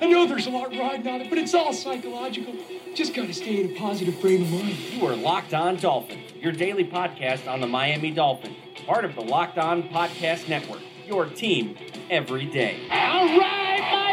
I know there's a lot riding on it, but it's all psychological. Just got to stay in a positive frame of mind. You are Locked On Dolphin, your daily podcast on the Miami Dolphin, part of the Locked On Podcast Network, your team every day. All right,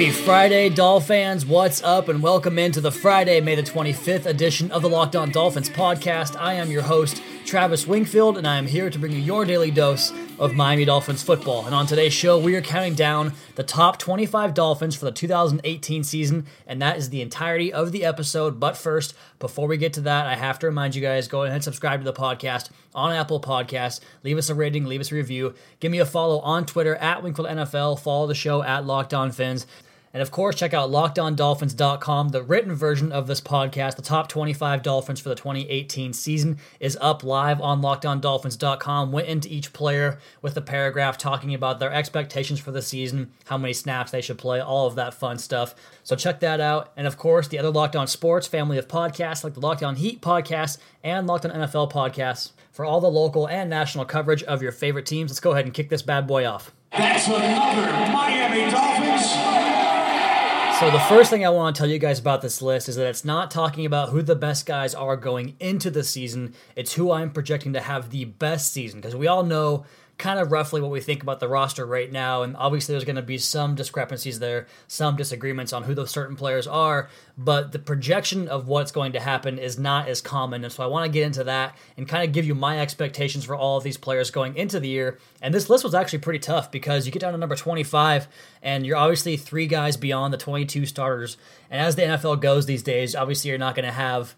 Happy Friday, Doll fans. What's up? And welcome into the Friday, May the 25th edition of the Locked On Dolphins podcast. I am your host, Travis Wingfield, and I am here to bring you your daily dose of Miami Dolphins football. And on today's show, we are counting down the top 25 Dolphins for the 2018 season, and that is the entirety of the episode. But first, before we get to that, I have to remind you guys go ahead and subscribe to the podcast on Apple Podcasts. Leave us a rating, leave us a review. Give me a follow on Twitter at Wingfield NFL. Follow the show at Locked On Fins. And of course, check out lockedondolphins.com. The written version of this podcast, the top 25 Dolphins for the 2018 season, is up live on lockedondolphins.com. Went into each player with a paragraph talking about their expectations for the season, how many snaps they should play, all of that fun stuff. So check that out. And of course, the other Locked On Sports family of podcasts, like the Locked On Heat podcast and Locked On NFL podcasts, for all the local and national coverage of your favorite teams. Let's go ahead and kick this bad boy off. That's another Miami Dolphins. So the first thing I want to tell you guys about this list is that it's not talking about who the best guys are going into the season. It's who I'm projecting to have the best season because we all know kind of roughly what we think about the roster right now. And obviously, there's going to be some discrepancies there, some disagreements on who those certain players are. But the projection of what's going to happen is not as common. And so I want to get into that and kind of give you my expectations for all of these players going into the year. And this list was actually pretty tough because you get down to number 25, and you're obviously three guys beyond the 22 starters. And as the NFL goes these days, obviously, you're not going to have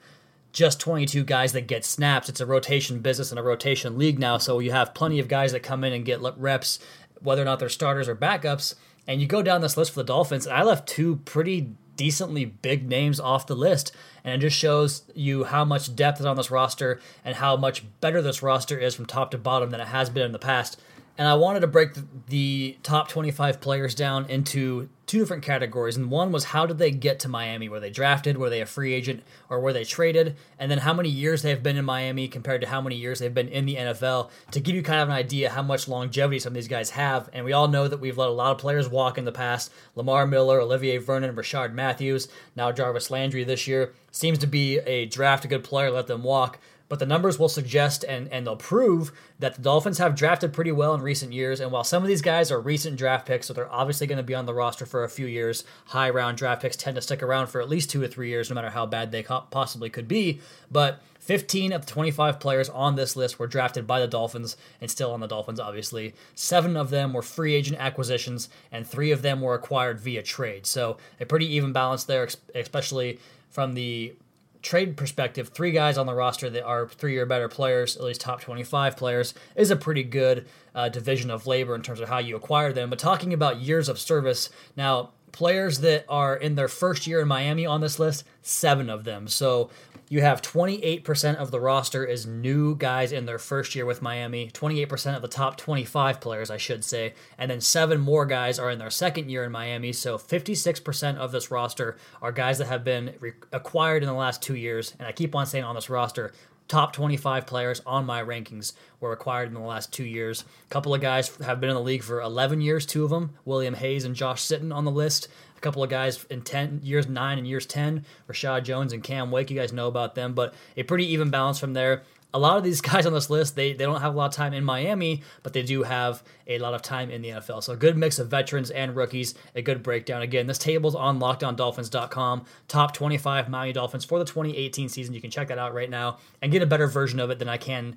just 22 guys that get snaps. It's a rotation business and a rotation league now, so you have plenty of guys that come in and get reps, whether or not they're starters or backups. And you go down this list for the Dolphins, and I left two pretty decently big names off the list. And it just shows you how much depth is on this roster and how much better this roster is from top to bottom than it has been in the past. And I wanted to break the top 25 players down into two different categories. And one was how did they get to Miami? Were they drafted? Were they a free agent? Or were they traded? And then how many years they've been in Miami compared to how many years they've been in the NFL to give you kind of an idea how much longevity some of these guys have. And we all know that we've let a lot of players walk in the past. Lamar Miller, Olivier Vernon, Rishard Matthews, now Jarvis Landry this year. Seems to be a draft a good player, let them walk but the numbers will suggest and, and they'll prove that the Dolphins have drafted pretty well in recent years. And while some of these guys are recent draft picks, so they're obviously going to be on the roster for a few years, high round draft picks tend to stick around for at least two or three years, no matter how bad they possibly could be. But 15 of the 25 players on this list were drafted by the Dolphins and still on the Dolphins, obviously. Seven of them were free agent acquisitions, and three of them were acquired via trade. So a pretty even balance there, especially from the trade perspective, three guys on the roster that are three or better players, at least top 25 players, is a pretty good uh, division of labor in terms of how you acquire them. But talking about years of service, now, players that are in their first year in Miami on this list, seven of them. So you have 28% of the roster is new guys in their first year with Miami, 28% of the top 25 players, I should say, and then seven more guys are in their second year in Miami. So 56% of this roster are guys that have been re- acquired in the last two years. And I keep on saying on this roster, top 25 players on my rankings were acquired in the last two years. A couple of guys have been in the league for 11 years, two of them, William Hayes and Josh Sitton on the list A couple of guys in 10 years 9 and years 10 reshad jones and cam wake you guys know about them but a pretty even balance from there a lot of these guys on this list they, they don't have a lot of time in miami but they do have a lot of time in the nfl so a good mix of veterans and rookies a good breakdown again this table's on lockedondolphins.com top 25 miami dolphins for the 2018 season you can check that out right now and get a better version of it than i can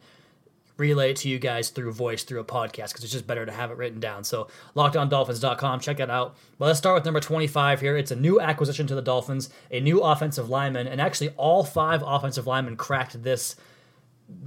relay it to you guys through voice through a podcast because it's just better to have it written down. So lockedondolphins.com, check that out. But let's start with number 25 here. It's a new acquisition to the Dolphins, a new offensive lineman, and actually all five offensive linemen cracked this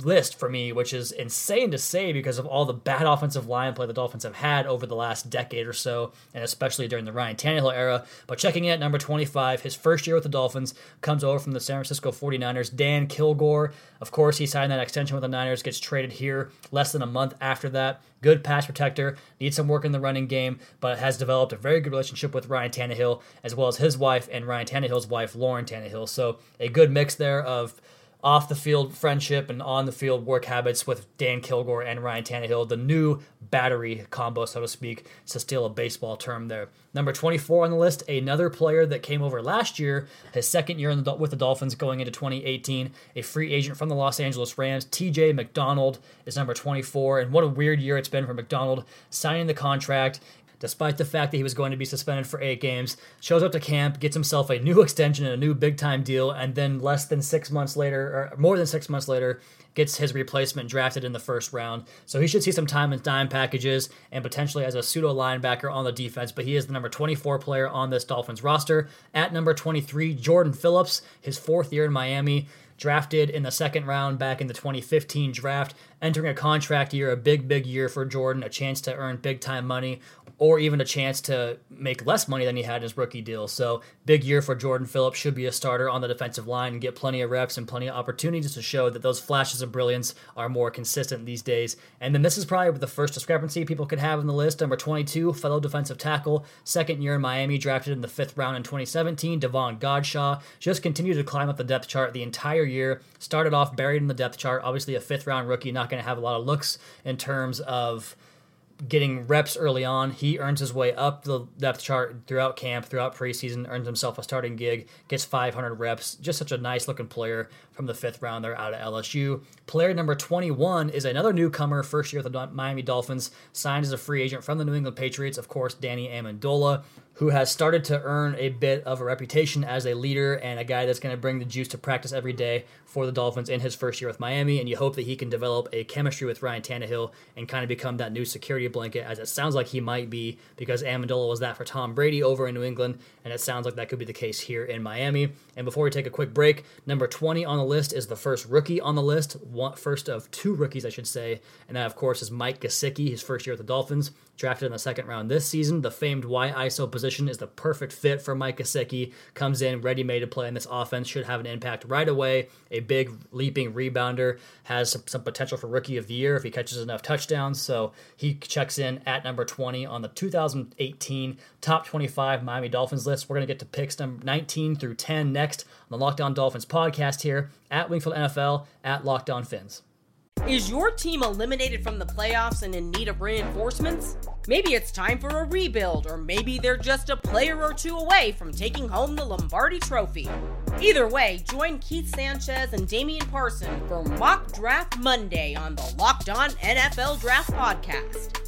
list for me, which is insane to say because of all the bad offensive line play the Dolphins have had over the last decade or so, and especially during the Ryan Tannehill era. But checking in at number 25, his first year with the Dolphins comes over from the San Francisco 49ers, Dan Kilgore. Of course, he signed that extension with the Niners, gets traded here less than a month after that. Good pass protector, needs some work in the running game, but has developed a very good relationship with Ryan Tannehill, as well as his wife and Ryan Tannehill's wife, Lauren Tannehill. So a good mix there of off the field friendship and on the field work habits with Dan Kilgore and Ryan Tannehill, the new battery combo, so to speak, to steal a baseball term there. Number 24 on the list, another player that came over last year, his second year the, with the Dolphins going into 2018, a free agent from the Los Angeles Rams, TJ McDonald is number 24. And what a weird year it's been for McDonald signing the contract despite the fact that he was going to be suspended for eight games, shows up to camp, gets himself a new extension and a new big time deal, and then less than six months later, or more than six months later, gets his replacement drafted in the first round. So he should see some time in dime packages and potentially as a pseudo linebacker on the defense. But he is the number 24 player on this Dolphins roster. At number 23, Jordan Phillips, his fourth year in Miami drafted in the second round back in the 2015 draft, entering a contract year, a big, big year for Jordan, a chance to earn big time money or even a chance to make less money than he had in his rookie deal. So, big year for Jordan Phillips. Should be a starter on the defensive line and get plenty of reps and plenty of opportunities to show that those flashes of brilliance are more consistent these days. And then this is probably the first discrepancy people could have in the list. Number 22, fellow defensive tackle, second year in Miami, drafted in the fifth round in 2017. Davon Godchaux. just continued to climb up the depth chart the entire year. Started off buried in the depth chart. Obviously, a fifth round rookie, not going to have a lot of looks in terms of getting reps early on. He earns his way up the depth chart throughout camp, throughout preseason, earns himself a starting gig, gets 500 reps. Just such a nice looking player from the fifth round there out of LSU. Player number 21 is another newcomer, first year with the Miami Dolphins, signed as a free agent from the New England Patriots, of course, Danny Amendola who has started to earn a bit of a reputation as a leader and a guy that's going to bring the juice to practice every day for the Dolphins in his first year with Miami. And you hope that he can develop a chemistry with Ryan Tannehill and kind of become that new security blanket, as it sounds like he might be, because Amendola was that for Tom Brady over in New England, and it sounds like that could be the case here in Miami. And before we take a quick break, number 20 on the list is the first rookie on the list, one, first of two rookies, I should say, and that, of course, is Mike Gesicki, his first year with the Dolphins drafted in the second round this season. The famed Y ISO position is the perfect fit for Mike Gesicki. Comes in ready made to play in this offense, should have an impact right away. A big leaping rebounder, has some, some, potential for rookie of the year if he catches enough touchdowns. So he checks in at number 20 on the 2018 top 25 Miami Dolphins list. We're going to get to picks number 19 through 10 next on the Locked On Dolphins podcast here at Wingfield NFL at Locked On Fins. Is your team eliminated from the playoffs and in need of reinforcements? Maybe it's time for a rebuild, or maybe they're just a player or two away from taking home the Lombardi Trophy. Either way, join Keith Sanchez and Damian Parson for Mock Draft Monday on the Locked On NFL Draft Podcast.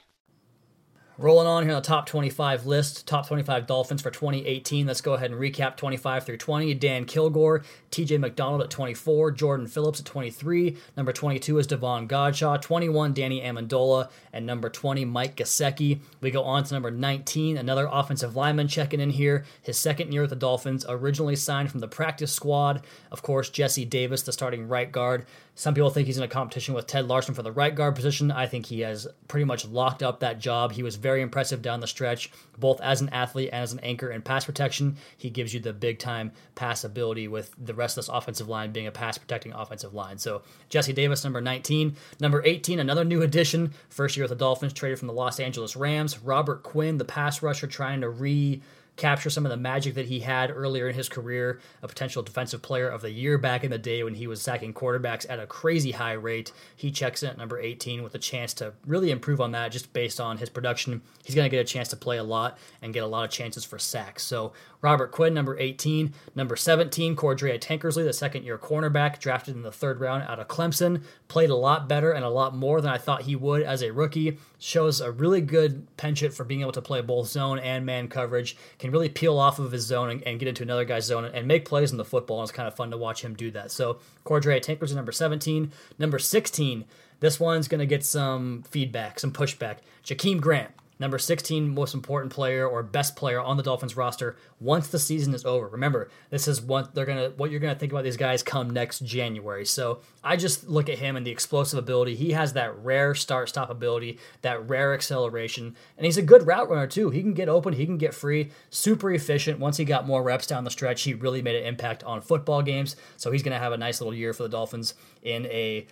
Rolling on here on the top 25 list, top 25 Dolphins for 2018. Let's go ahead and recap 25 through 20. Dan Kilgore, TJ McDonald at 24, Jordan Phillips at 23. Number 22 is Davon Godchaux, 21 Danny Amendola, and number 20 Mike Gesicki. We go on to number 19, another offensive lineman checking in here. His second year with the Dolphins, originally signed from the practice squad. Of course, Jesse Davis, the starting right guard. Some people think he's in a competition with Ted Larsen for the right guard position. I think he has pretty much locked up that job. He was very impressive down the stretch, both as an athlete and as an anchor in pass protection. He gives you the big time pass ability with the rest of this offensive line being a pass protecting offensive line. So Jesse Davis, number 19. Number 18, another new addition, first year with the Dolphins, traded from the Los Angeles Rams. Robert Quinn, the pass rusher, trying to re capture some of the magic that he had earlier in his career, a potential defensive player of the year back in the day when he was sacking quarterbacks at a crazy high rate. He checks in at number 18 with a chance to really improve on that just based on his production. He's going to get a chance to play a lot and get a lot of chances for sacks. So Robert Quinn, number 18. Number 17, Cordrea Tankersley, the second year cornerback, drafted in the third round out of Clemson. Played a lot better and a lot more than I thought he would as a rookie. Shows a really good penchant for being able to play both zone and man coverage. Can really peel off of his zone and, and get into another guy's zone and make plays in the football. And it's kind of fun to watch him do that. So Cordrea Tankersley, number 17. Number 16, this one's going to get some feedback, some pushback. Jakeem Grant number 16 most important player or best player on the Dolphins roster once the season is over. Remember, this is what they're gonna what you're gonna think about these guys come next January. So I just look at him and the explosive ability. He has that rare start stop ability, that rare acceleration, and he's a good route runner too. He can get open, he can get free, super efficient. Once he got more reps down the stretch, he really made an impact on football games. So he's gonna have a nice little year for the Dolphins in a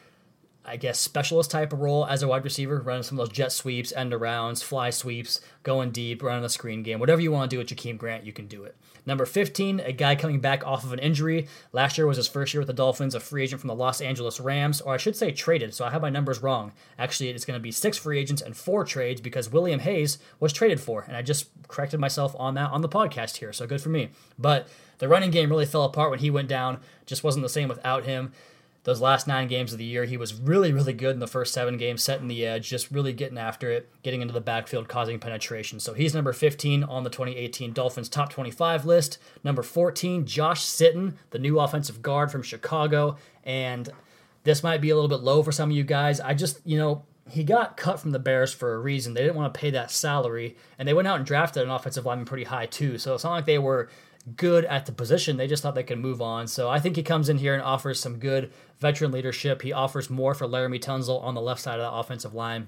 I guess, specialist type of role as a wide receiver, running some of those jet sweeps, end arounds, fly sweeps, going deep, running the screen game. Whatever you want to do with Jakeem Grant, you can do it. Number 15, a guy coming back off of an injury. Last year was his first year with the Dolphins, a free agent from the Los Angeles Rams, or I should say traded, so I have my numbers wrong. Actually, it's going to be six free agents and four trades because William Hayes was traded for, and I just corrected myself on that on the podcast here, so good for me. But the running game really fell apart when he went down, just wasn't the same without him those last nine games of the year, he was really, really good in the first seven games, setting the edge, just really getting after it, getting into the backfield, causing penetration. So he's number 15 on the 2018 Dolphins top 25 list. Number 14, Josh Sitton, the new offensive guard from Chicago. And this might be a little bit low for some of you guys. I just, you know, he got cut from the Bears for a reason. They didn't want to pay that salary, and they went out and drafted an offensive lineman pretty high too. So it's not like they were good at the position. They just thought they could move on. So I think he comes in here and offers some good veteran leadership. He offers more for Laremy Tunsil on the left side of the offensive line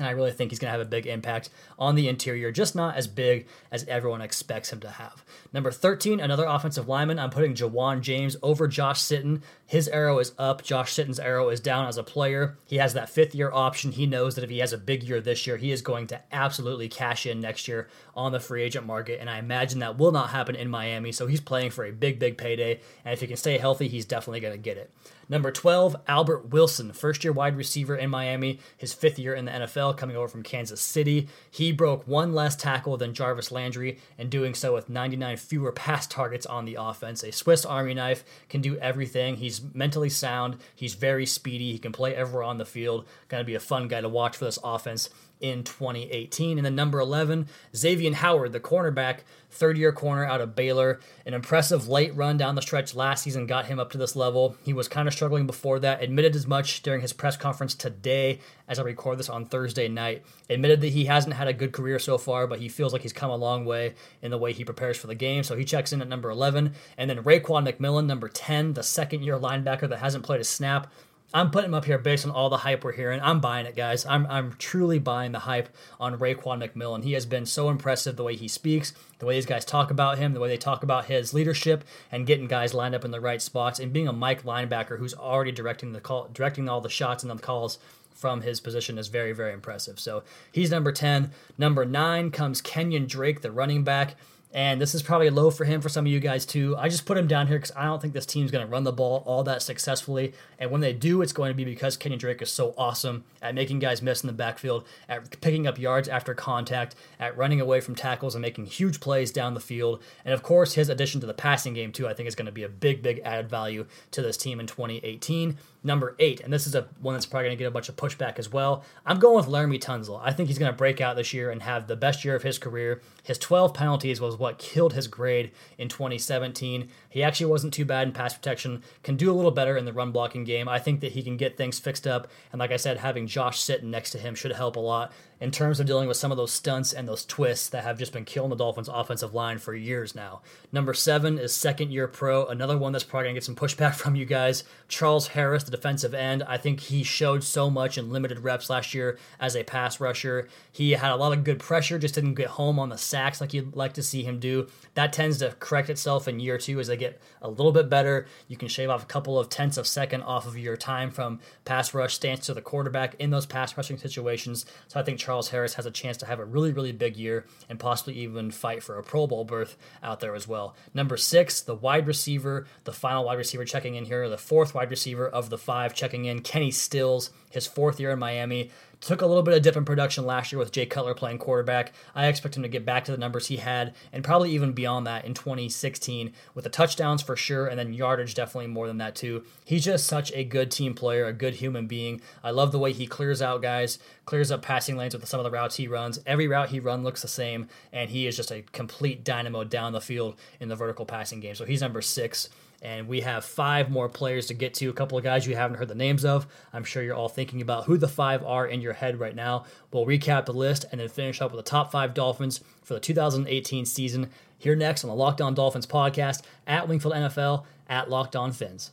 and I really think he's going to have a big impact on the interior, just not as big as everyone expects him to have. Number 13, another offensive lineman. I'm putting Ja'Wuan James over Josh Sitton. His arrow is up. Josh Sitton's arrow is down as a player. He has that fifth year option. He knows that if he has a big year this year, he is going to absolutely cash in next year on the free agent market. And I imagine that will not happen in Miami. So he's playing for a big, big payday. And if he can stay healthy, he's definitely going to get it. Number 12, Albert Wilson, first year wide receiver in Miami, his fifth year in the NFL, coming over from Kansas City. He broke one less tackle than Jarvis Landry, and doing so with 99 fewer pass targets on the offense. A Swiss Army knife can do everything. He's mentally sound, he's very speedy, he can play everywhere on the field. Going to be a fun guy to watch for this offense in 2018. And then number 11, Xavier Howard, the cornerback, third year corner out of Baylor. An impressive late run down the stretch last season got him up to this level. He was kind of struggling before that, admitted as much during his press conference today as I record this on Thursday night. Admitted that he hasn't had a good career so far, but he feels like he's come a long way in the way he prepares for the game. So he checks in at number 11. And then Raekwon McMillan, number 10, the second year linebacker that hasn't played a snap I'm putting him up here based on all the hype we're hearing. I'm buying it, guys. I'm, I'm truly buying the hype on Raekwon McMillan. He has been so impressive the way he speaks, the way these guys talk about him, the way they talk about his leadership and getting guys lined up in the right spots, and being a Mike linebacker who's already directing the call, directing all the shots and the calls from his position is very, very impressive. So he's number 10. Number 9 comes Kenyan Drake, the running back. And this is probably low for him for some of you guys too. I just put him down here because I don't think this team's going to run the ball all that successfully. And when they do, it's going to be because Kenny Drake is so awesome at making guys miss in the backfield, at picking up yards after contact, at running away from tackles and making huge plays down the field. And of course, his addition to the passing game too, I think is going to be a big, big added value to this team in 2018 number eight, and this is a one that's probably going to get a bunch of pushback as well. I'm going with Laremy Tunsil. I think he's going to break out this year and have the best year of his career. His 12 penalties was what killed his grade in 2017. He actually wasn't too bad in pass protection, can do a little better in the run blocking game. I think that he can get things fixed up, and like I said, having Josh Sitton next to him should help a lot in terms of dealing with some of those stunts and those twists that have just been killing the Dolphins' offensive line for years now. Number seven is second year pro, another one that's probably going to get some pushback from you guys. Charles Harris, the defensive end. I think he showed so much in limited reps last year as a pass rusher. He had a lot of good pressure, just didn't get home on the sacks like you'd like to see him do. That tends to correct itself in year two as they get a little bit better. You can shave off a couple of tenths of second off of your time from pass rush stance to the quarterback in those pass rushing situations. So I think Charles Harris has a chance to have a really, really big year and possibly even fight for a Pro Bowl berth out there as well. Number six, the wide receiver, the final wide receiver checking in here, the fourth wide receiver of the five checking in, Kenny Stills, his fourth year in Miami. Took a little bit of dip in production last year with Jay Cutler playing quarterback. I expect him to get back to the numbers he had and probably even beyond that in 2016 with the touchdowns for sure and then yardage definitely more than that too. He's just such a good team player, a good human being. I love the way he clears out guys, clears up passing lanes with some of the routes he runs. Every route he runs looks the same and he is just a complete dynamo down the field in the vertical passing game. So he's number 6. And we have five more players to get to. A couple of guys you haven't heard the names of. I'm sure you're all thinking about who the five are in your head right now. We'll recap the list and then finish up with the top five Dolphins for the 2018 season. Here next on the Locked On Dolphins podcast at Wingfield NFL at Locked On Fins.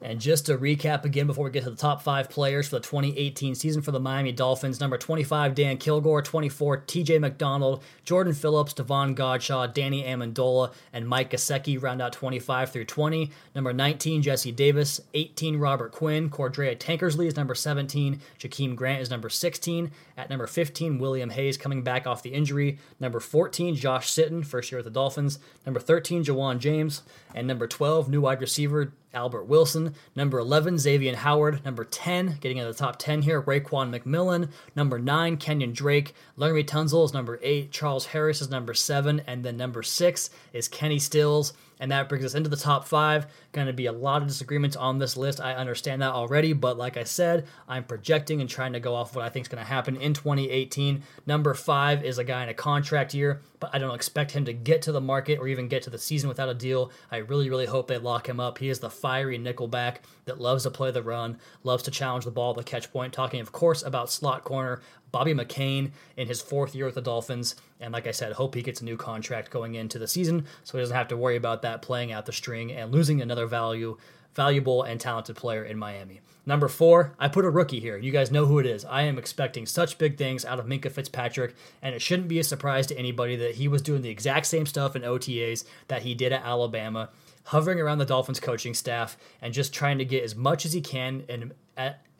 And just to recap again before we get to the top five players for the 2018 season for the Miami Dolphins number 25, Dan Kilgore, 24, TJ McDonald, Jordan Phillips, Davon Godchaux, Danny Amendola, and Mike Gesicki round out 25 through 20. Number 19, Jesse Davis, 18, Robert Quinn, Cordrea Tankersley is number 17, Jakeem Grant is number 16. At number 15, William Hayes coming back off the injury. Number 14, Josh Sitton, first year with the Dolphins. Number 13, Ja'Wuan James. And number 12, new wide receiver, Albert Wilson. Number 11, Xavier Howard. Number 10, getting into the top 10 here, Raekwon McMillan. Number 9, Kenyan Drake. Laremy Tunsil is number 8. Charles Harris is number 7. And then number 6 is Kenny Stills. And that brings us into the top five. Going to be a lot of disagreements on this list. I understand that already, but like I said, I'm projecting and trying to go off what I think is going to happen in 2018. Number five is a guy in a contract year, but I don't expect him to get to the market or even get to the season without a deal. I really, really hope they lock him up. He is the fiery nickelback that loves to play the run, loves to challenge the ball the catch point. Talking, of course, about slot corner Bobby McCain in his fourth year with the Dolphins. And like I said, hope he gets a new contract going into the season so he doesn't have to worry about that playing out the string and losing another value, valuable and talented player in Miami. Number four, I put a rookie here. You guys know who it is. I am expecting such big things out of Minkah Fitzpatrick, and it shouldn't be a surprise to anybody that he was doing the exact same stuff in OTAs that he did at Alabama hovering around the Dolphins coaching staff and just trying to get as much as he can and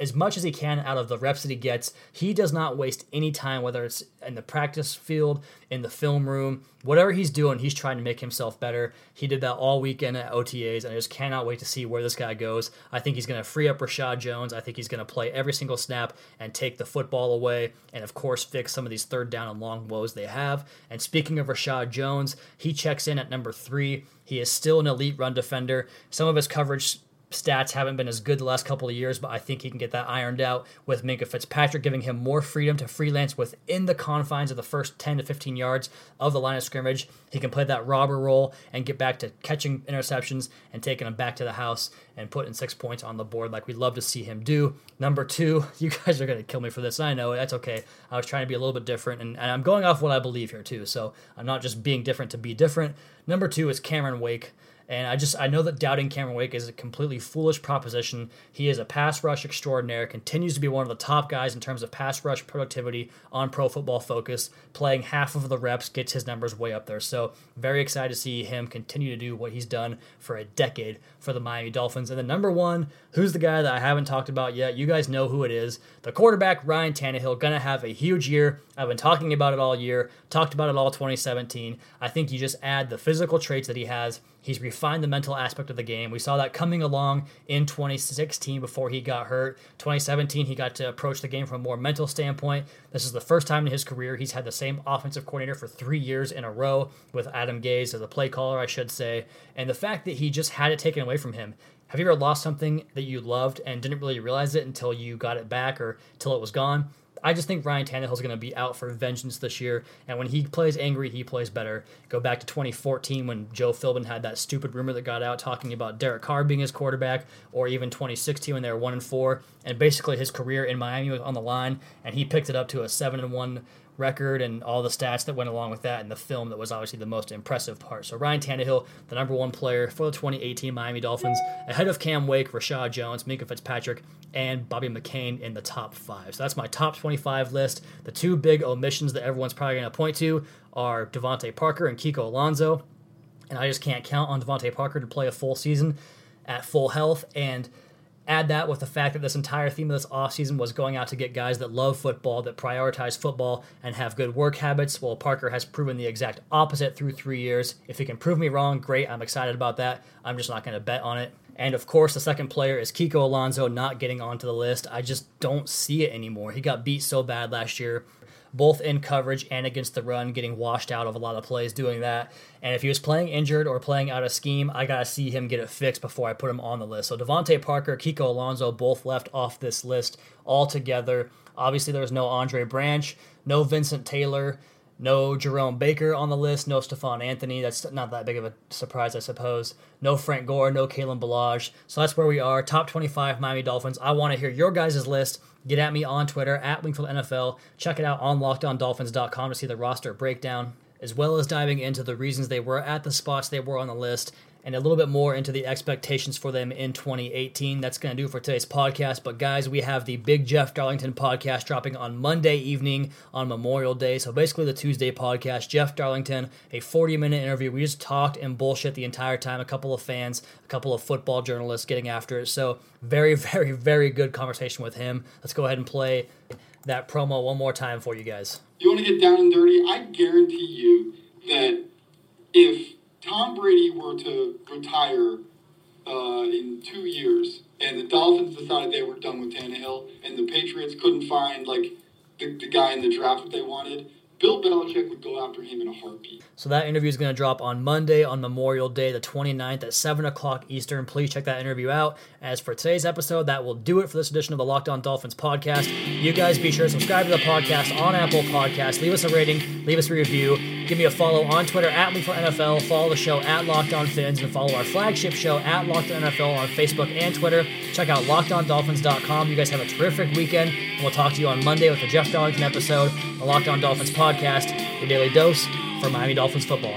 as much as he can out of the reps that he gets. He does not waste any time, whether it's in the practice field, in the film room, whatever he's doing, he's trying to make himself better. He did that all weekend at OTAs, and I just cannot wait to see where this guy goes. I think he's going to free up Reshad Jones. I think he's going to play every single snap and take the football away, and of course, fix some of these third down and long woes they have. And speaking of Reshad Jones, he checks in at number three. He is still an elite run defender. Some of his coverage stats haven't been as good the last couple of years, but I think he can get that ironed out with Minkah Fitzpatrick, giving him more freedom to freelance within the confines of the first 10 to 15 yards of the line of scrimmage. He can play that robber role and get back to catching interceptions and taking them back to the house and putting six points on the board like we'd love to see him do. Number two, you guys are going to kill me for this. I know that's okay. I was trying to be a little bit different, and, and I'm going off what I believe here, too. So I'm not just being different to be different. Number two is Cameron Wake And I just I know that doubting Cameron Wake is a completely foolish proposition. He is a pass rush extraordinaire, continues to be one of the top guys in terms of pass rush productivity on Pro Football Focus. Playing half of the reps gets his numbers way up there. So very excited to see him continue to do what he's done for a decade for the Miami Dolphins. And then number one, who's the guy that I haven't talked about yet? You guys know who it is. The quarterback Ryan Tannehill gonna have a huge year. I've been talking about it all year. Talked about it all 2017. I think you just add the physical traits that he has He's refined the mental aspect of the game. We saw that coming along in 2016 before he got hurt. 2017, he got to approach the game from a more mental standpoint. This is the first time in his career he's had the same offensive coordinator for three years in a row with Adam Gase as a play caller, I should say. And the fact that he just had it taken away from him. Have you ever lost something that you loved and didn't really realize it until you got it back or until it was gone? I just think Ryan Tannehill is going to be out for vengeance this year. And when he plays angry, he plays better. Go back to 2014 when Joe Philbin had that stupid rumor that got out talking about Derek Carr being his quarterback, or even 2016 when they were one and four, and basically his career in Miami was on the line, and he picked it up to a seven and one record and all the stats that went along with that and the film that was obviously the most impressive part. So Ryan Tannehill, the number one player for the 2018 Miami Dolphins, ahead of Cam Wake, Reshad Jones, Minkah Fitzpatrick, and Bobby McCain in the top five. So that's my top 25 list. The two big omissions that everyone's probably going to point to are DeVante Parker and Kiko Alonso. And I just can't count on DeVante Parker to play a full season at full health. And Add that with the fact that this entire theme of this offseason was going out to get guys that love football, that prioritize football, and have good work habits. Well, Parker has proven the exact opposite through three years. If he can prove me wrong, great. I'm excited about that. I'm just not going to bet on it. And of course, the second player is Kiko Alonso not getting onto the list. I just don't see it anymore. He got beat so bad last year both in coverage and against the run, getting washed out of a lot of plays doing that. And if he was playing injured or playing out of scheme, I got to see him get it fixed before I put him on the list. So DeVante Parker, Kiko Alonso both left off this list altogether. Obviously, there was no Andre Branch, no Vincent Taylor, no Jerome Baker on the list, no Stephone Anthony. That's not that big of a surprise, I suppose. No Frank Gore, no Kalen Ballage. So that's where we are. Top 25 Miami Dolphins. I want to hear your guys' list. Get at me on Twitter at Wingfield NFL. Check it out on LockedOnDolphins.com to see the roster breakdown, as well as diving into the reasons they were at the spots they were on the list and a little bit more into the expectations for them in 2018. That's going to do for today's podcast. But guys, we have the Big Jeff Darlington podcast dropping on Monday evening on Memorial Day. So basically, the Tuesday podcast. Jeff Darlington, a 40 minute interview. We just talked and bullshit the entire time. A couple of fans, a couple of football journalists getting after it. So very, very, very good conversation with him. Let's go ahead and play that promo one more time for you guys. You want to get down and dirty? I guarantee you that if Tom Brady were to retire uh, in two years, and the Dolphins decided they were done with Tannehill, and the Patriots couldn't find like the, the guy in the draft that they wanted, Bill Belichick would go after him in a heartbeat. So that interview is going to drop on Monday on Memorial Day, the 29th at 7 o'clock Eastern. Please check that interview out. As for today's episode, that will do it for this edition of the Locked On Dolphins podcast. You guys be sure to subscribe to the podcast on Apple Podcasts. Leave us a rating, leave us a review. Give me a follow on Twitter at NFL. Follow the show at Locked On Fins and follow our flagship show at Locked On NFL on Facebook and Twitter. Check out LockedOnDolphins.com. You guys have a terrific weekend, and we'll talk to you on Monday with the Jeff Darlington episode, the Locked On Dolphins podcast, your daily dose for Miami Dolphins football.